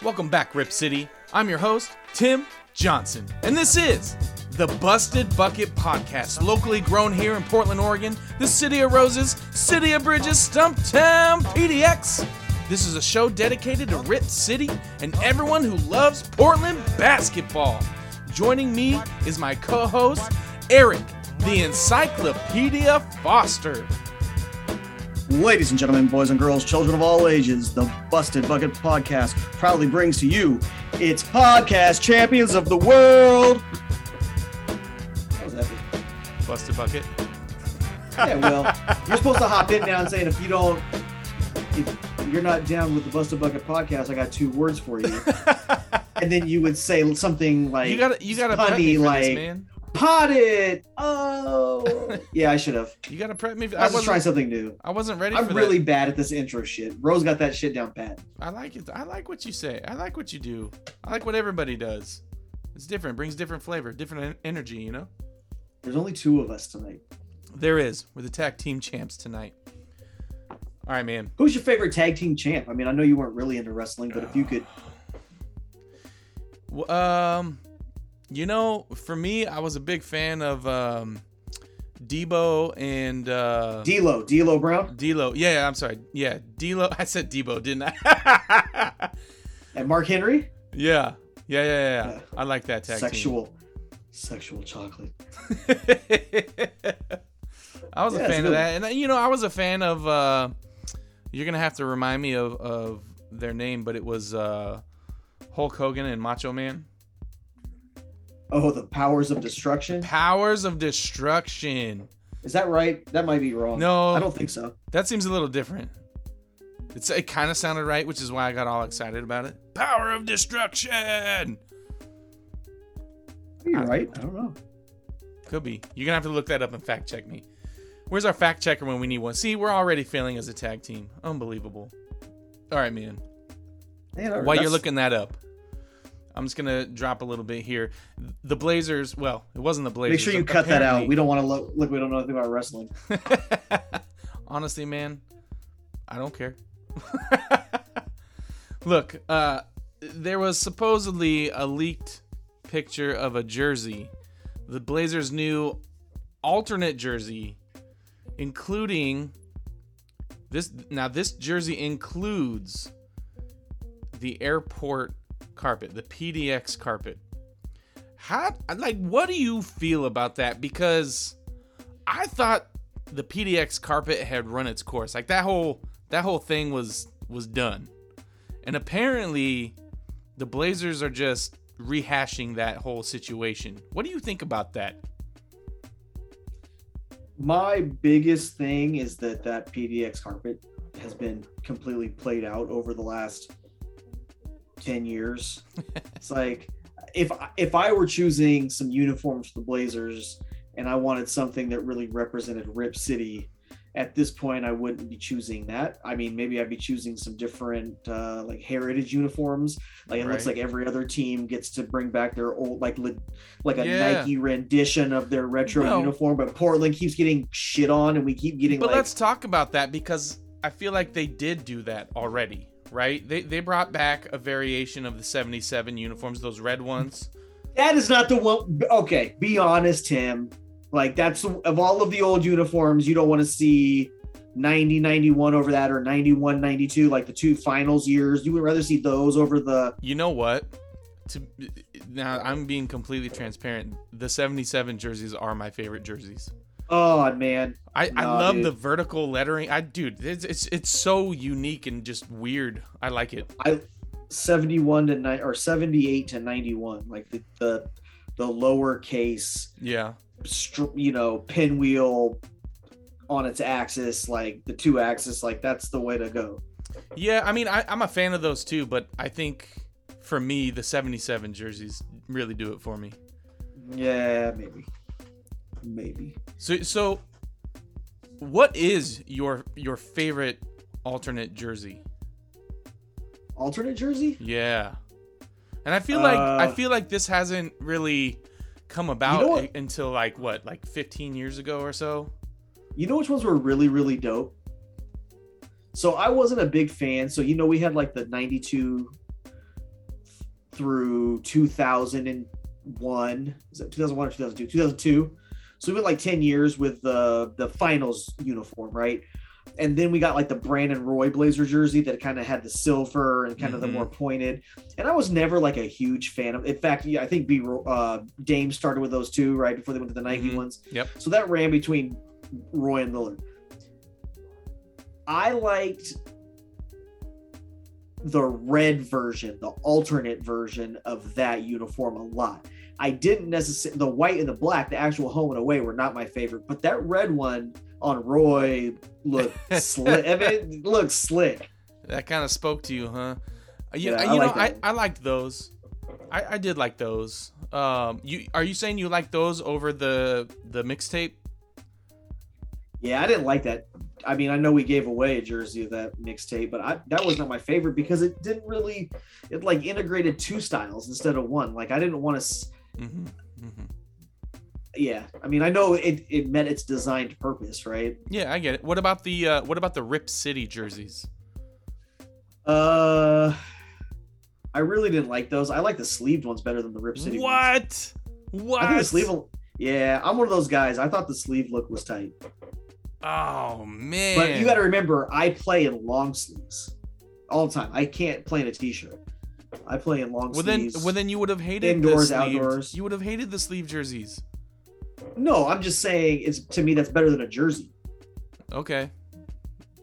Welcome back, Rip City. I'm your host, Tim Johnson, and this is the Busted Bucket Podcast, locally grown here in Portland, Oregon, the City of Roses, City of Bridges, Stumptown, PDX. This is a show dedicated to Rip City and everyone who loves Portland basketball. Joining me is my co host, Erik, the Encyclopedia Foster. Ladies and gentlemen, boys and girls, children of all ages, the Busted Bucket Podcast proudly brings to you its podcast champions of the world. How was that? Busted Bucket. Yeah, well, you're supposed to hop in now and saying if you don't, if you're not down with the Busted Bucket Podcast, I got two words for you. and then you would say something like You gotta, you gotta prep me punny, like this, man. Potted. Oh, yeah, I should have. You gotta prep me. For, I was trying something new. I wasn't ready I'm for really that. bad at this intro shit. Rose got that shit down pat. I like it. I like what you say. I like what you do. I like what everybody does. It's different. Brings different flavor, different energy. You know. There's only two of us tonight. There is. We're the tag team champs tonight. All right, man. Who's your favorite tag team champ? I mean, I know you weren't really into wrestling, but if you could, Um, you know, for me, I was a big fan of um, Debo and uh, D'Lo, D'Lo Brown, D'Lo. Yeah, yeah, I'm sorry. Yeah, D'Lo. I said Debo, didn't I? and Mark Henry. yeah. Yeah, yeah, yeah, yeah. I like that tag sexual, sexual chocolate. I was a Yeah, it's fan of that, and uh, you know, I was a fan of. uh You're gonna have to remind me of of their name, but it was uh Hulk Hogan and Macho Man. Oh, the powers of destruction. Powers of Destruction. Is that right? That might be wrong. No. I don't think so. That seems a little different. It's it kind of sounded right, which is why I got all excited about it. Power of Destruction. Are You're right. I don't know. Could be. You're gonna have to look that up and fact check me. Where's our fact checker when we need one? See, we're already failing as a tag team. Unbelievable. All right, man. Man, While you're looking that up, I'm just gonna drop a little bit here. The Blazers. Well, it wasn't the Blazers. make sure you cut that out. We don't want to look. Look, we don't know anything about wrestling. Honestly, man, I don't care. Look, uh, there was supposedly a leaked picture of a jersey, the Blazers' new alternate jersey, including this. Now, this jersey includes the airport carpet, the PDX carpet. How, like, what do you feel about that? Because I thought the PDX carpet had run its course. Like that whole that whole thing was was done. And apparently the Blazers are just rehashing that whole situation. What do you think about that? My biggest thing is that that PDX carpet has been completely played out over the last 10 years. it's like if if I were choosing some uniforms for the Blazers and I wanted something that really represented Rip City, at this point I wouldn't be choosing that. I mean, maybe I'd be choosing some different uh, like heritage uniforms. Like it looks like every other team gets to bring back their old like li- like a Yeah. Nike rendition of their retro Well- uniform, but Portland keeps getting shit on, and we keep getting But like let's talk about that because I feel like they did do that already, right? They they brought back a variation of the 77 uniforms, those red ones. That is not the one. Okay, be honest, Tim. Like that's of all of the old uniforms, you don't want to see 90, 91 over that or 91, 92, like the two finals years. You would rather see those over the. You know what? To now I'm being completely transparent. The 77 jerseys are my favorite jerseys. Oh man, I, I love dude. the vertical lettering. I dude, it's, it's it's so unique and just weird. I like it. I 71 to 9 or 78 to 91, like the the the lowercase, Yeah. str- you know, pinwheel on its axis, like the two axis, like that's the way to go. Yeah, I mean I, I'm a fan of those too, but I think for me the 77 jerseys really do it for me. Yeah, maybe, maybe. So so what is your your favorite alternate jersey? Alternate jersey? Yeah. And I feel like I Uh, feel like this hasn't really come about know until like what, like 15 years ago or so. You know which ones were really, really dope? So I wasn't a big fan. So you know we had like the '92 through 2001. Is it 2001 or 2002? 2002. So we went like 10 years with the the finals uniform, right? And then we got like the Brandon Roy Blazer jersey that kind of had the silver and kind of the more pointed. And I was never like a huge fan of. In fact, yeah, I think B uh, Dame started with those two right before they went to the Nike Mhm. ones. Yep. So that ran between Roy and Lillard. I liked the red version, the alternate version of that uniform a lot. I didn't necessarily the white and the black, the actual home and away were not my favorite, but that red one on Roy looked slick. I mean, looked slick. That kind of spoke to you, huh? Uh, You, Yeah, you I know, like I. I liked those. I, I did like those. Um, you are you saying you like those over the the mixtape? Yeah, I didn't like that. I mean, I know we gave away a jersey of that mixtape, but I, that was not my favorite because it didn't really it like integrated two styles instead of one. Like I didn't want to Mm-hmm. Mm-hmm. yeah i mean i know it, it met its designed purpose right Yeah, I get it. What about the uh, what about the Rip City jerseys? uh i really didn't like those i like the sleeved ones better than the rip city ones. What? What? i think the sleeve yeah i'm one of those guys i thought the sleeve look was tight Oh man! but you got to remember i play in long sleeves all the time i can't play in a t-shirt i play in long Well then, sleeves well then you would have hated Indoors, the outdoors. You would have hated the sleeve jerseys. no i'm just saying it's to me that's better than a jersey Okay.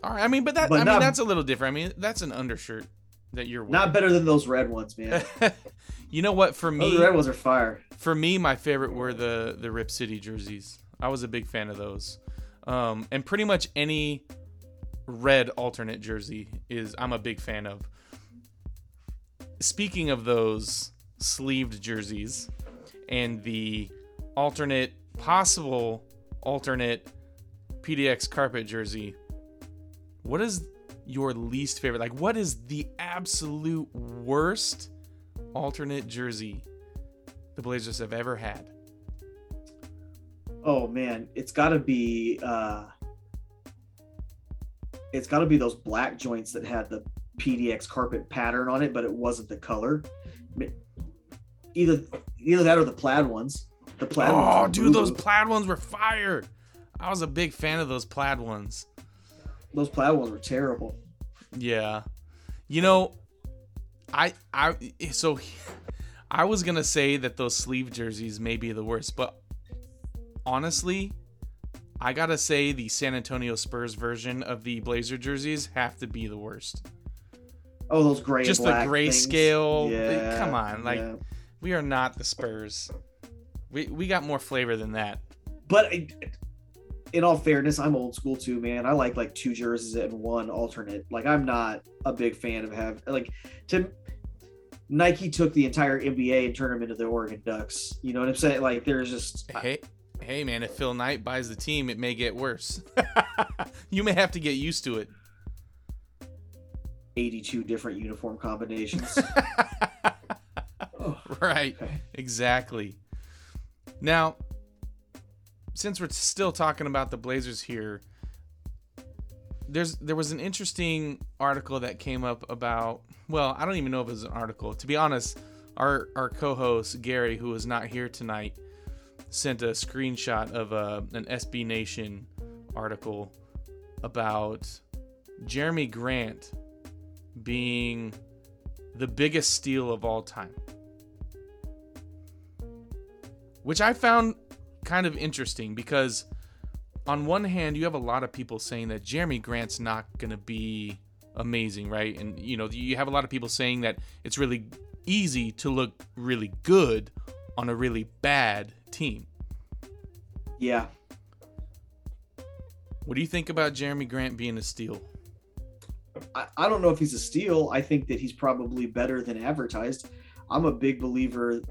All right. I mean, but that But I mean that's a little different. I mean, that's an undershirt that you're wearing. not better than those red ones man you know what? For those me, red ones are fire for me, my favorite were the the Rip City jerseys. I was a big fan of those. Um, and pretty much any red alternate jersey is I'm a big fan of. Speaking of those sleeved jerseys and the alternate possible alternate PDX carpet jersey, what is your least favorite? Like what is the absolute worst alternate jersey the Blazers have ever had? Oh man, it's got to be uh it's got to be those black joints that had the PDX carpet pattern on it, but it wasn't the color. Either either that or the plaid ones. The plaid oh, ones. Oh, dude, those plaid ones were fire. I was a big fan of those plaid ones. those plaid ones were terrible. Yeah. You know, I I so I was going to say that those sleeve jerseys may be the worst, but honestly, I got to say the San Antonio Spurs version of the Blazer jerseys have to be the worst. Oh, those gray Just the grayscale, Yeah, come on, like- yeah. We are not the Spurs. We we got more flavor than that. but I- in all fairness, I'm old school too, man. I like like two jerseys and one alternate. Like I'm not a big fan of have like to Nike took the entire NBA and turned them into the Oregon Ducks. You know what I'm saying? Like there's just Hey, hey, man! If Phil Knight buys the team, it may get worse. you may have to get used to it. 82 different uniform combinations. oh, right, okay. exactly. Now, since we're still talking about the Blazers here, there's there was an interesting article that came up about. Well, I don't even know if it was an article. To be honest, our our co-host Gary, who is not here tonight, sent a screenshot of a, an SB Nation article about Jerami Grant being the biggest steal of all time. Which I found kind of interesting because on one hand you have a lot of people saying that Jerami Grant's not going to be amazing, right? And you know, you have a lot of people saying that it's really easy to look really good on a really bad team. Yeah. What do you think about Jerami Grant being a steal? I, I don't know if he's a steal. I think that he's probably better than advertised. I'm a big believer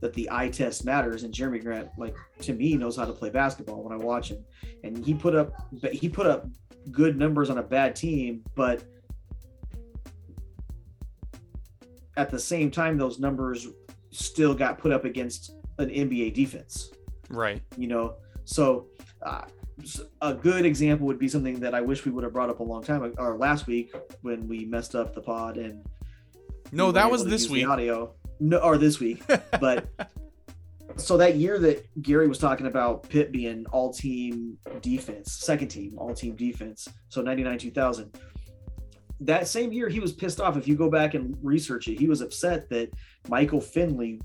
that the eye test matters, and Jerami Grant, like to me, knows how to play basketball when I watch him. And he put up, he put up good numbers on a bad team, but at the same time, those numbers still got put up against an NBA defense Right. you know so uh, a good example would be something that i wish we would have brought up a long time ago or last week when we messed up the pod and No, we that was this week. Audio, no, or this week. But so that year that Gary was talking about Pip being all team defense, second team, all team defense. So 99 2000. That same year, he was pissed off. If you go back and research it, he was upset that Michael Finley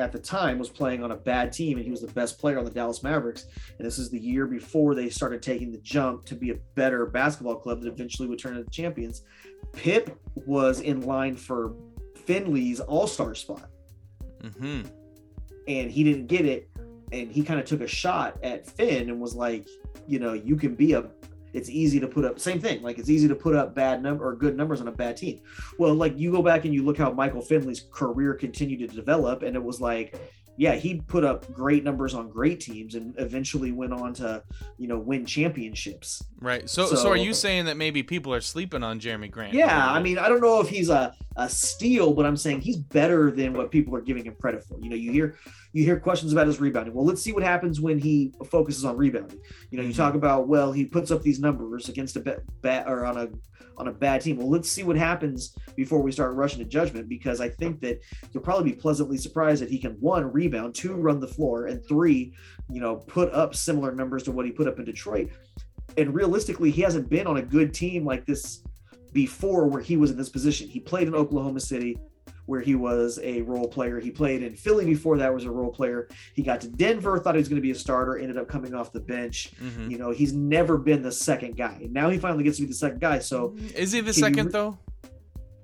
at the time was playing on a bad team and he was the best player on the Dallas Mavericks. And this is the year before they started taking the jump to be a better basketball club that eventually would turn into champions. Pip was in line for Finley's all star spot Mm-hmm. and he didn't get it. And he kind of took a shot at Finn and was like, you know, you can be a, it's easy to put up, same thing. Like it's easy to put up bad number or good numbers on a bad team. Well, like you go back and you look how Michael Finley's career continued to develop. And it was like, yeah, he put up great numbers on great teams and eventually went on to, you know, win championships. Right. So, so, So- are you saying that maybe people are sleeping on Jerami Grant? Yeah, I mean, I don't know if he's a, a steal, but I'm saying he's better than what people are giving him credit for. You know, you hear you hear questions about his rebounding. Well, let's see what happens when he focuses on rebounding. You know, you Mhm. talk about well, he puts up these numbers against a bad ba- or on a on a bad team. Well, let's see what happens before we start rushing to judgment because I think that you'll probably be pleasantly surprised that he can one rebound, two run the floor, and three, you know, put up similar numbers to what he put up in Detroit. And realistically, he hasn't been on a good team like this before where he was in this position. He played in Oklahoma City where he was a role player. He played in Philly before that was a role player. He got to Denver, thought he was going to be a starter, ended up coming off the bench. Mhm. You know, he's never been the second guy. Now he finally gets to be the second guy. So is he the second re- though?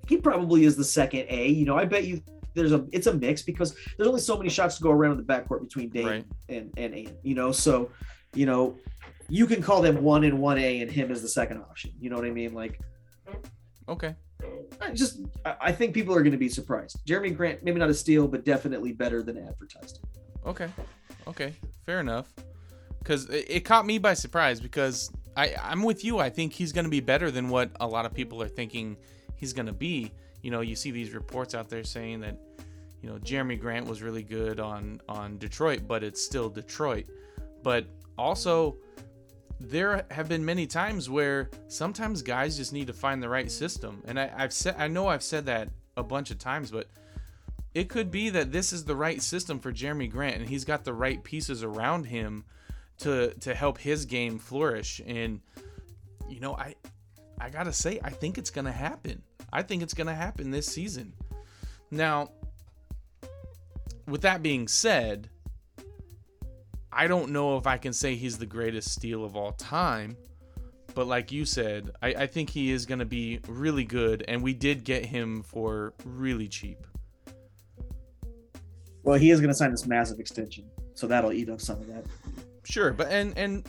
he probably is the second A. You know, I bet you there's a it's a mix because there's only so many shots to go around in the backcourt between Dame Right. and and Ant. You know, so you know, you can call them one and one A and him as the second option. You know what I mean? Like Okay. I just I think people are going to be surprised. Jerami Grant, maybe not a steal, but definitely better than advertised. Okay. Okay. Fair enough. Because it, it caught me by surprise because I, I'm with you. I think he's going to be better than what a lot of people are thinking he's going to be. You know, you see these reports out there saying that, you know, Jerami Grant was really good on, on Detroit, but it's still Detroit. But also, there have been many times where sometimes guys just need to find the right system. And I, I've said, I know I've said that a bunch of times, but it could be that this is the right system for Jerami Grant and he's got the right pieces around him to to help his game flourish and you know I I got to say I think it's going to happen. I think it's going to happen this season. Now with that being said, I don't know if I can say he's the greatest steal of all time, but like you said, I, I think he is going to be really good, and we did get him for really cheap. Well, he is going to sign this massive extension, so that'll eat up some of that. Sure, but and and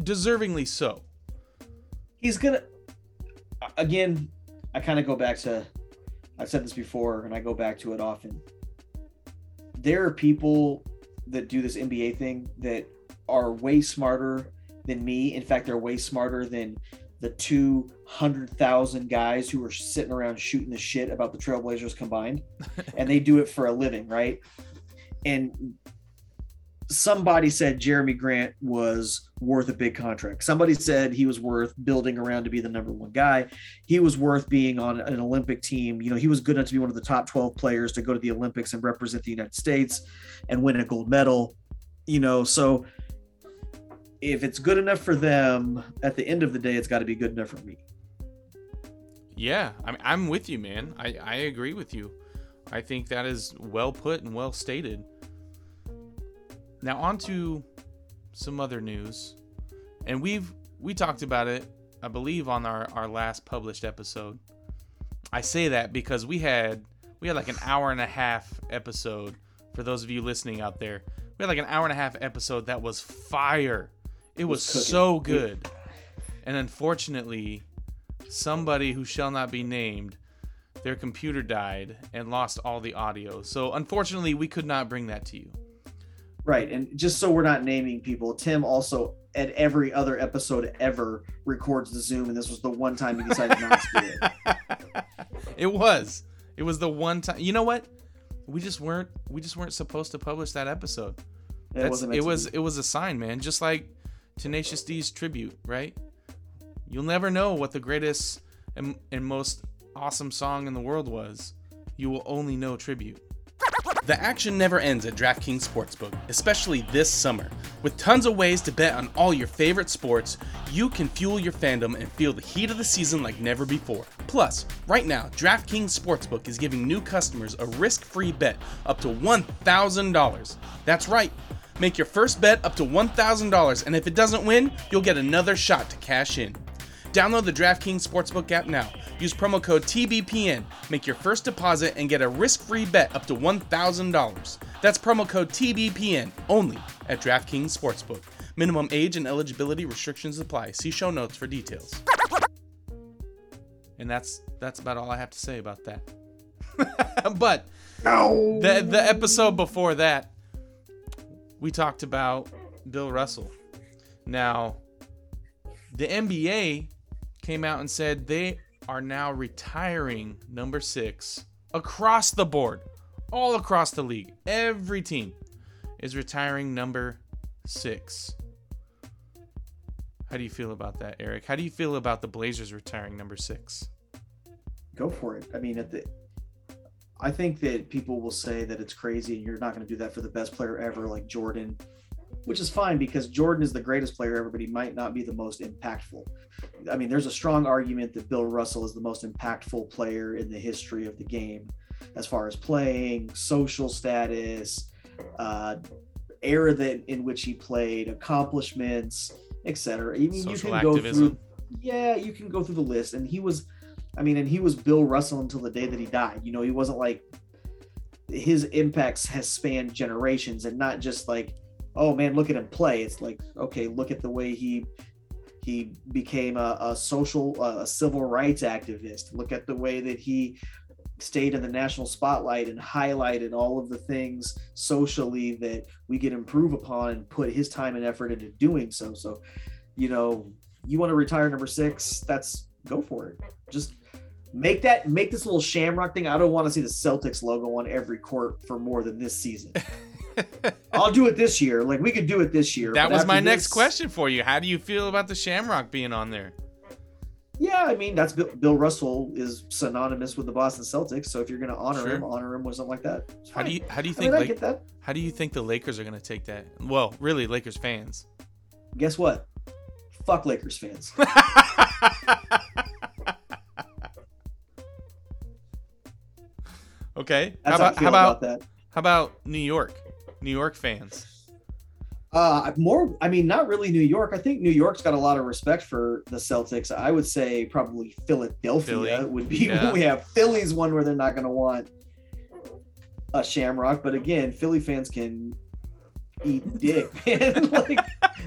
deservingly so. He's gonna again. I kind of go back to I've said this before, and I go back to it often. There are people that do this NBA thing that are way smarter than me. In fact, they're way smarter than the two hundred thousand guys who are sitting around shooting the shit about the Trailblazers combined, and they do it for a living, right? And somebody said Jerami Grant was worth a big contract. Somebody said he was worth building around to be the number one guy. He was worth being on an Olympic team. You know, he was good enough to be one of the top 12 players to go to the Olympics and represent the United States and win a gold medal. You know, so if it's good enough for them, at the end of the day, it's got to be good enough for me. Yeah, I mean, I'm with you, man. I, I agree with you. I think that is well put and well stated. Now on to some other news, and we've we talked about it, I believe, on our our last published episode. I say that because we had we had like an hour and a half episode for those of you listening out there. We had like an hour and a half episode that was fire. It was, was so good. And unfortunately, somebody who shall not be named, their computer died and lost all the audio. So unfortunately, we could not bring that to you. Right. And just so we're not naming people, Tim also at every other episode ever records the Zoom, and this was the one time he decided not to do it. it was. It was the one time. You know what? We just weren't. We just weren't supposed to publish that episode. It it was. It was a sign, man. Just like Tenacious D's tribute, right? You'll never know what the greatest and, and most awesome song in the world was, you will only know tribute. The action never ends at DraftKings Sportsbook, especially this summer. With tons of ways to bet on all your favorite sports, you can fuel your fandom and feel the heat of the season like never before. Plus, right now, DraftKings Sportsbook is giving new customers a risk free bet up to $1,000. That's right. Make your first bet up to $1,000, and if it doesn't win, you'll get another shot to cash in. Download the DraftKings Sportsbook app now. Use promo code TBPN, make your first deposit, and get a risk free bet up to $1,000. That's promo code TBPN only at DraftKings Sportsbook. Minimum age and eligibility restrictions apply. See show notes for details. And that's that's about all I have to say about that. but the the episode before that, we talked about Bill Russell. Now, the NBA came out and said they are now retiring number six across the board, all across the league. Every team is retiring number six. How do you feel about that, Erik? How do you feel about the Blazers retiring number six? Go for it. I mean, at the, I think that people will say that it's crazy and you're not going to do that for the best player ever, like Jordan, which is fine because Jordan is the greatest player ever, but he might not be the most impactful. I mean, there's a strong argument that Bill Russell is the most impactful player in the history of the game, as far as playing, social status, uh, era that in which he played, accomplishments, etc. I mean, Social you can go through. Yeah, you can go through the list, and he was, I mean, and he was Bill Russell until the day that he died. You know, he wasn't like his impacts has spanned generations, and not just like, oh man, look at him play. It's like, okay, look at the way he he became a, a social, a civil rights activist. Look at the way that he stayed in the national spotlight and highlighted all of the things socially that we could improve upon and put his time and effort into doing so. So, you know, you want to retire number six, that's go for it. Just make that make this little shamrock thing. I don't want to see the Celtics logo on every court for more than this season. I'll do it this year. Like we could do it this year. That was my next this- question for you. How do you feel about the Shamrock being on there? Yeah, I mean that's Bill, Bill Russell is synonymous with the Boston Celtics. So if you're going to honor Sure. him, honor him with something like that. How do you how do you I think mean, I get that. how do you think the Lakers are going to take that? Well, really Lakers fans. Guess what? Fuck Lakers fans. okay. That's how how, about feel how about, about that. how about New York? New York fans. Uh, more, I mean, not really New York. I think New York's got a lot of respect for the Celtics. I would say probably Philadelphia Philly, would be. yeah. We have Philly's one where they're not going to want a Shamrock, but again, Philly fans can eat dick, man. like,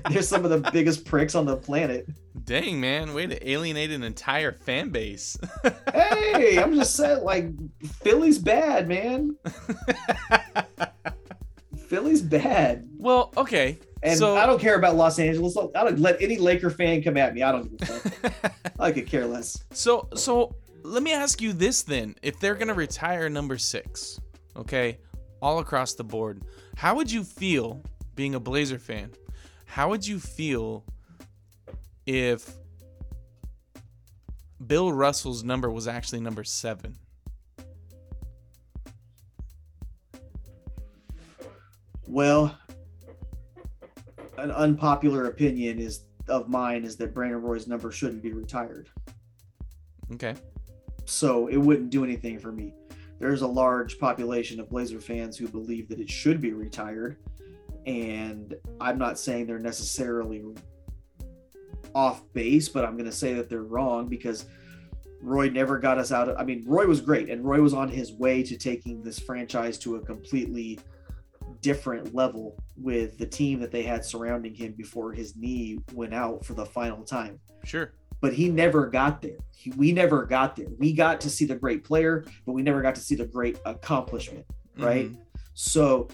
they're some of the biggest pricks on the planet. Dang man, way to alienate an entire fan base. Hey, I'm just saying, like, Philly's bad, man. Philly's bad. well, okay. And So- I don't care about Los Angeles. I don't let any Laker fan come at me. I don't give. I could care less. So so let me ask you this then. If they're gonna retire number six, okay, all across the board, how would you feel being a Blazer fan? How would you feel if Bill Russell's number was actually number seven? Well, an unpopular opinion is of mine is that Brandon Roy's number shouldn't be retired. Okay. So it wouldn't do anything for me. There's a large population of Blazer fans who believe that it should be retired. And I'm not saying they're necessarily off base, but I'm going to say that they're wrong because Roy never got us out of. I mean, Roy was great, and Roy was on his way to taking this franchise to a completely different level with the team that they had surrounding him before his knee went out for the final time Sure. but he never got there. He, we never got there. We got to see the great player, but we never got to see the great accomplishment, right? Mhm. So,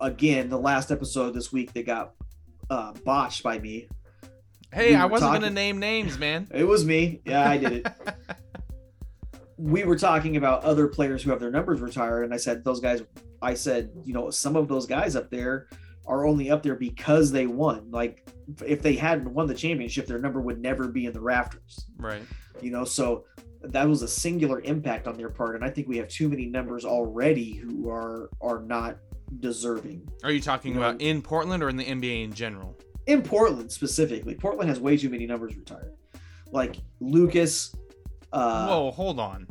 again, the last episode this week that got uh, botched by me. Hey, We I wasn't gonna name names, man. It was me. Yeah, I did it. we were talking about other players who have their numbers retired, and I said those guys. I said, you know, some of those guys up there are only up there because they won. Like if they hadn't won the championship, their number would never be in the rafters. Right. You know, so that was a singular impact on their part, and I think we have too many numbers already who are are not deserving. Are you talking You know- about in Portland or in the NBA in general? In Portland specifically, Portland has way too many numbers retired. Like Lucas. Uh, Whoa, hold on.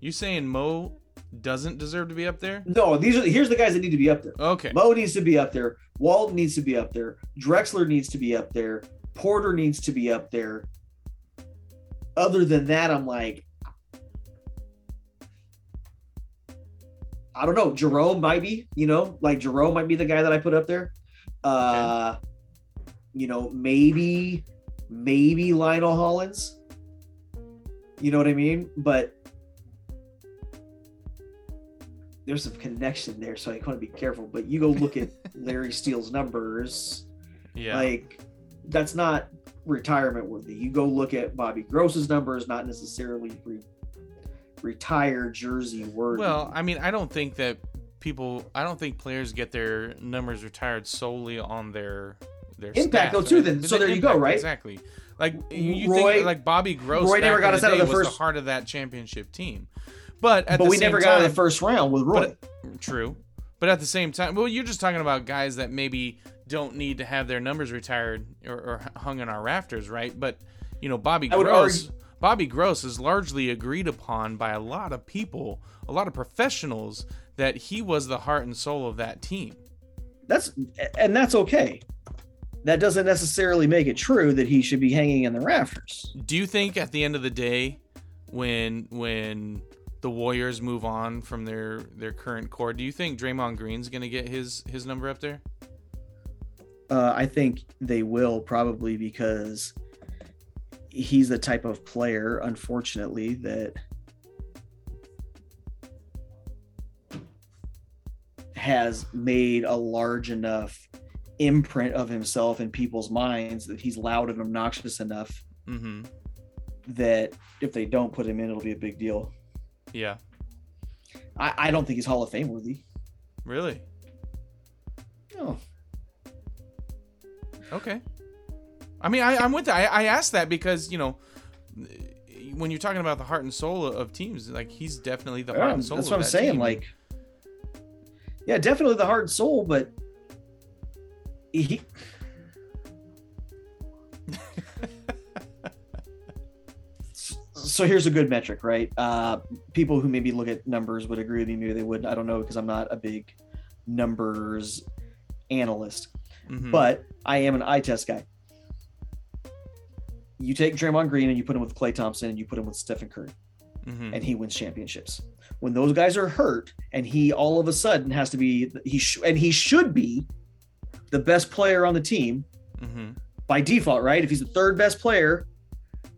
You saying Mo doesn't deserve to be up there? No, these are here's the guys that need to be up there. Okay. Mo needs to be up there. Walton needs to be up there. Drexler needs to be up there. Porter needs to be up there. Other than that, I'm like, I don't know. Jerome might be, you know, like Jerome might be the guy that I put up there. Uh, you know, maybe, maybe Lionel Hollins. You know what I mean? But there's some connection there, so I want to be careful. But you go look at Larry Steele's numbers, Yeah. like that's not retirement worthy. You go look at Bobby Gross's numbers, not necessarily re- retired jersey worthy. Well, I mean, I don't think that people. I don't think players get their numbers retired solely on their their Impact, stats, though, too, then. So the there you go, right? Exactly. Like you, you Roy- think like Bobby Gross. Roy never got us the out of the first- the heart of that championship team. But at but the we same never time, got out of the first round with Roy. But- True. But at the same time, well, you're just talking about guys that maybe don't need to have their numbers retired or, or hung in our rafters, right? But you know, Bobby I Gross, argue- Bobby Gross is largely agreed upon by a lot of people, a lot of professionals, that he was the heart and soul of that team. that's and that's okay. That doesn't necessarily make it true that he should be hanging in the rafters. Do you think at the end of the day, when when the Warriors move on from their their current core, do you think Draymond Green's gonna get his his number up there? Uh, I think they will probably because he's the type of player, unfortunately, that has made a large enough imprint of himself in people's minds that he's loud and obnoxious enough Mm-hmm. that if they don't put him in, it'll be a big deal. Yeah. I, I don't think he's Hall of Fame worthy. Really? No. Okay. I mean, I, I'm with that. I, I asked that because you know, when you're talking about the heart and soul of teams, like he's definitely the heart and soul. that's what I'm that saying. team. Like, yeah, definitely the heart and soul, but he. So here's a good metric, right? Uh, people who maybe look at numbers would agree with me, maybe they wouldn't. I don't know because I'm not a big numbers analyst, Mhm. but I am an eye test guy. You take Draymond Green and you put him with Klay Thompson and you put him with Stephen Curry Mhm. and he wins championships. When those guys are hurt and he all of a sudden has to be he sh- and he should be the best player on the team Mhm. by default, right? If he's the third best player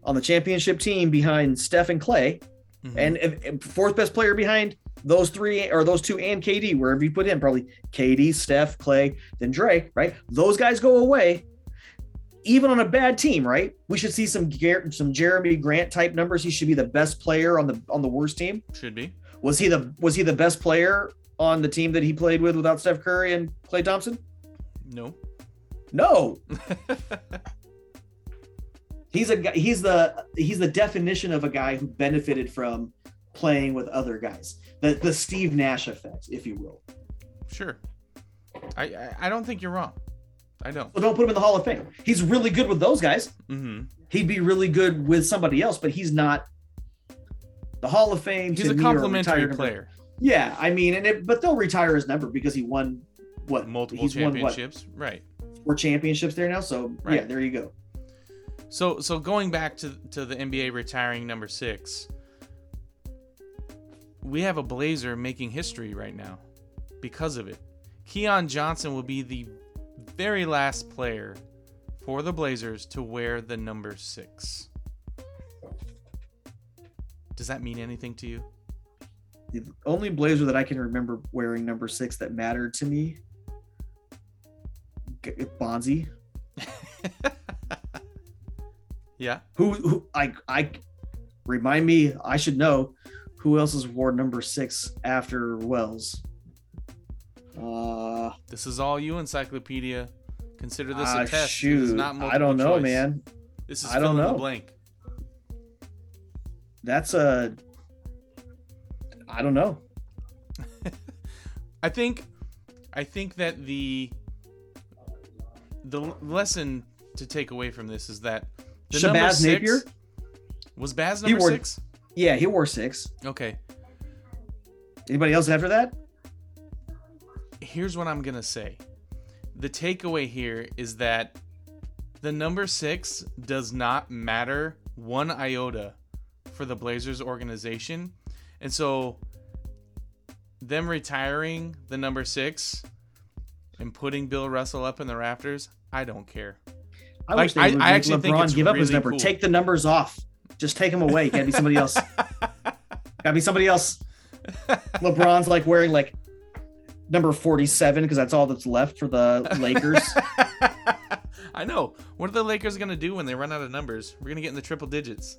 on the championship team behind Steph and Klay, Mhm. and if fourth best player behind those three or those two and KD, wherever you put him, probably KD, Steph, Klay, then Dre, right? Those guys go away. Even on a bad team, right? We should see some some Jerami Grant type numbers. He should be the best player on the on the worst team. should be. Was he the was he the best player on the team that he played with without Steph Curry and Klay Thompson? No. No. he's a he's the he's the definition of a guy who benefited from playing with other guys. The the Steve Nash effect, if you will. Sure. I, I I don't think you're wrong. I don't. So don't put him in the Hall of Fame. He's really good with those guys. Mm-hmm. He'd be really good with somebody else, but he's not the Hall of Fame. He's a me, complimentary player. Yeah, I mean, and it, but they'll retire his number because he won what Multiple he's won what championships. Right. four championships there now. So yeah, there you go. So so going back to to the NBA retiring number six, we have a Blazer making history right now because of it. Keon Johnson will be the very last player for the Blazers to wear the number six. Does that mean anything to you? The only blazer that I can remember wearing number six that mattered to me, Bonzi. Yeah. Who, who I I remind me I should know who else is ward number six after Wells. Uh, This is all you, Encyclopedia. Consider this ah, a test. It is shoot. not I don't know, choice. man. This is I don't fill in the know. blank. That's a. I don't know. I think, I think that the the lesson to take away from this is that the Shabazz Napier? was Baz number wore- six. Yeah, he wore six. Okay, Anybody else after that? here's what I'm gonna say. The takeaway here is that the number six does not matter one iota for the Blazers organization, and so them retiring the number six and putting Bill Russell up in the rafters, I don't care. I Like, wish they I- would I actually think LeBron give up his number. cool. Take the numbers off. Just take them away. Can't be somebody else. Gotta be somebody else. LeBron's like wearing like number 47 because that's all that's left for the Lakers. I know. What are the Lakers gonna do when they run out of numbers? We're gonna get in the triple digits.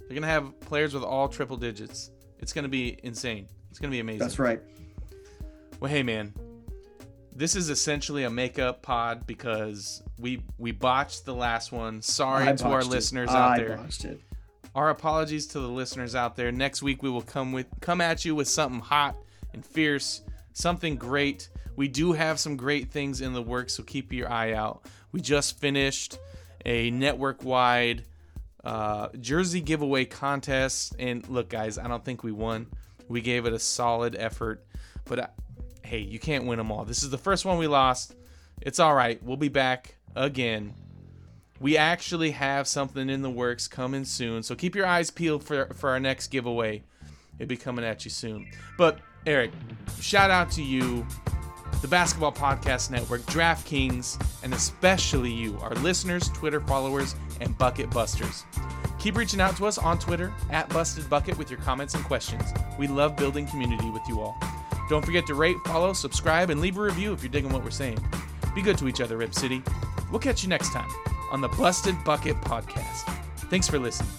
They're gonna have players with all triple digits. It's gonna be insane. It's gonna be amazing. that's right. Well, hey man, this is essentially a makeup pod because we we botched the last one. Sorry I to our it. listeners out I there. botched it. Our apologies to the listeners out there. Next week we will come with come at you with something hot and fierce, something great. We do have some great things in the works, so keep your eye out. We just finished a network-wide uh, jersey giveaway contest, and look, guys, I don't think we won. We gave it a solid effort, but hey, you can't win them all. This is the first one we lost. It's all right. We'll be back again. We actually have something in the works coming soon, so keep your eyes peeled for, for our next giveaway. It'll be coming at you soon. But, Erik, shout out to you, the Basketball Podcast Network, DraftKings, and especially you, our listeners, Twitter followers, and Bucket Busters. Keep reaching out to us on Twitter at Busted Bucket with your comments and questions. We love building community with you all. Don't forget to rate, follow, subscribe, and leave a review if you're digging what we're saying. Be good to each other, Rip City. We'll catch you next time on the Busted Bucket Podcast. Thanks for listening.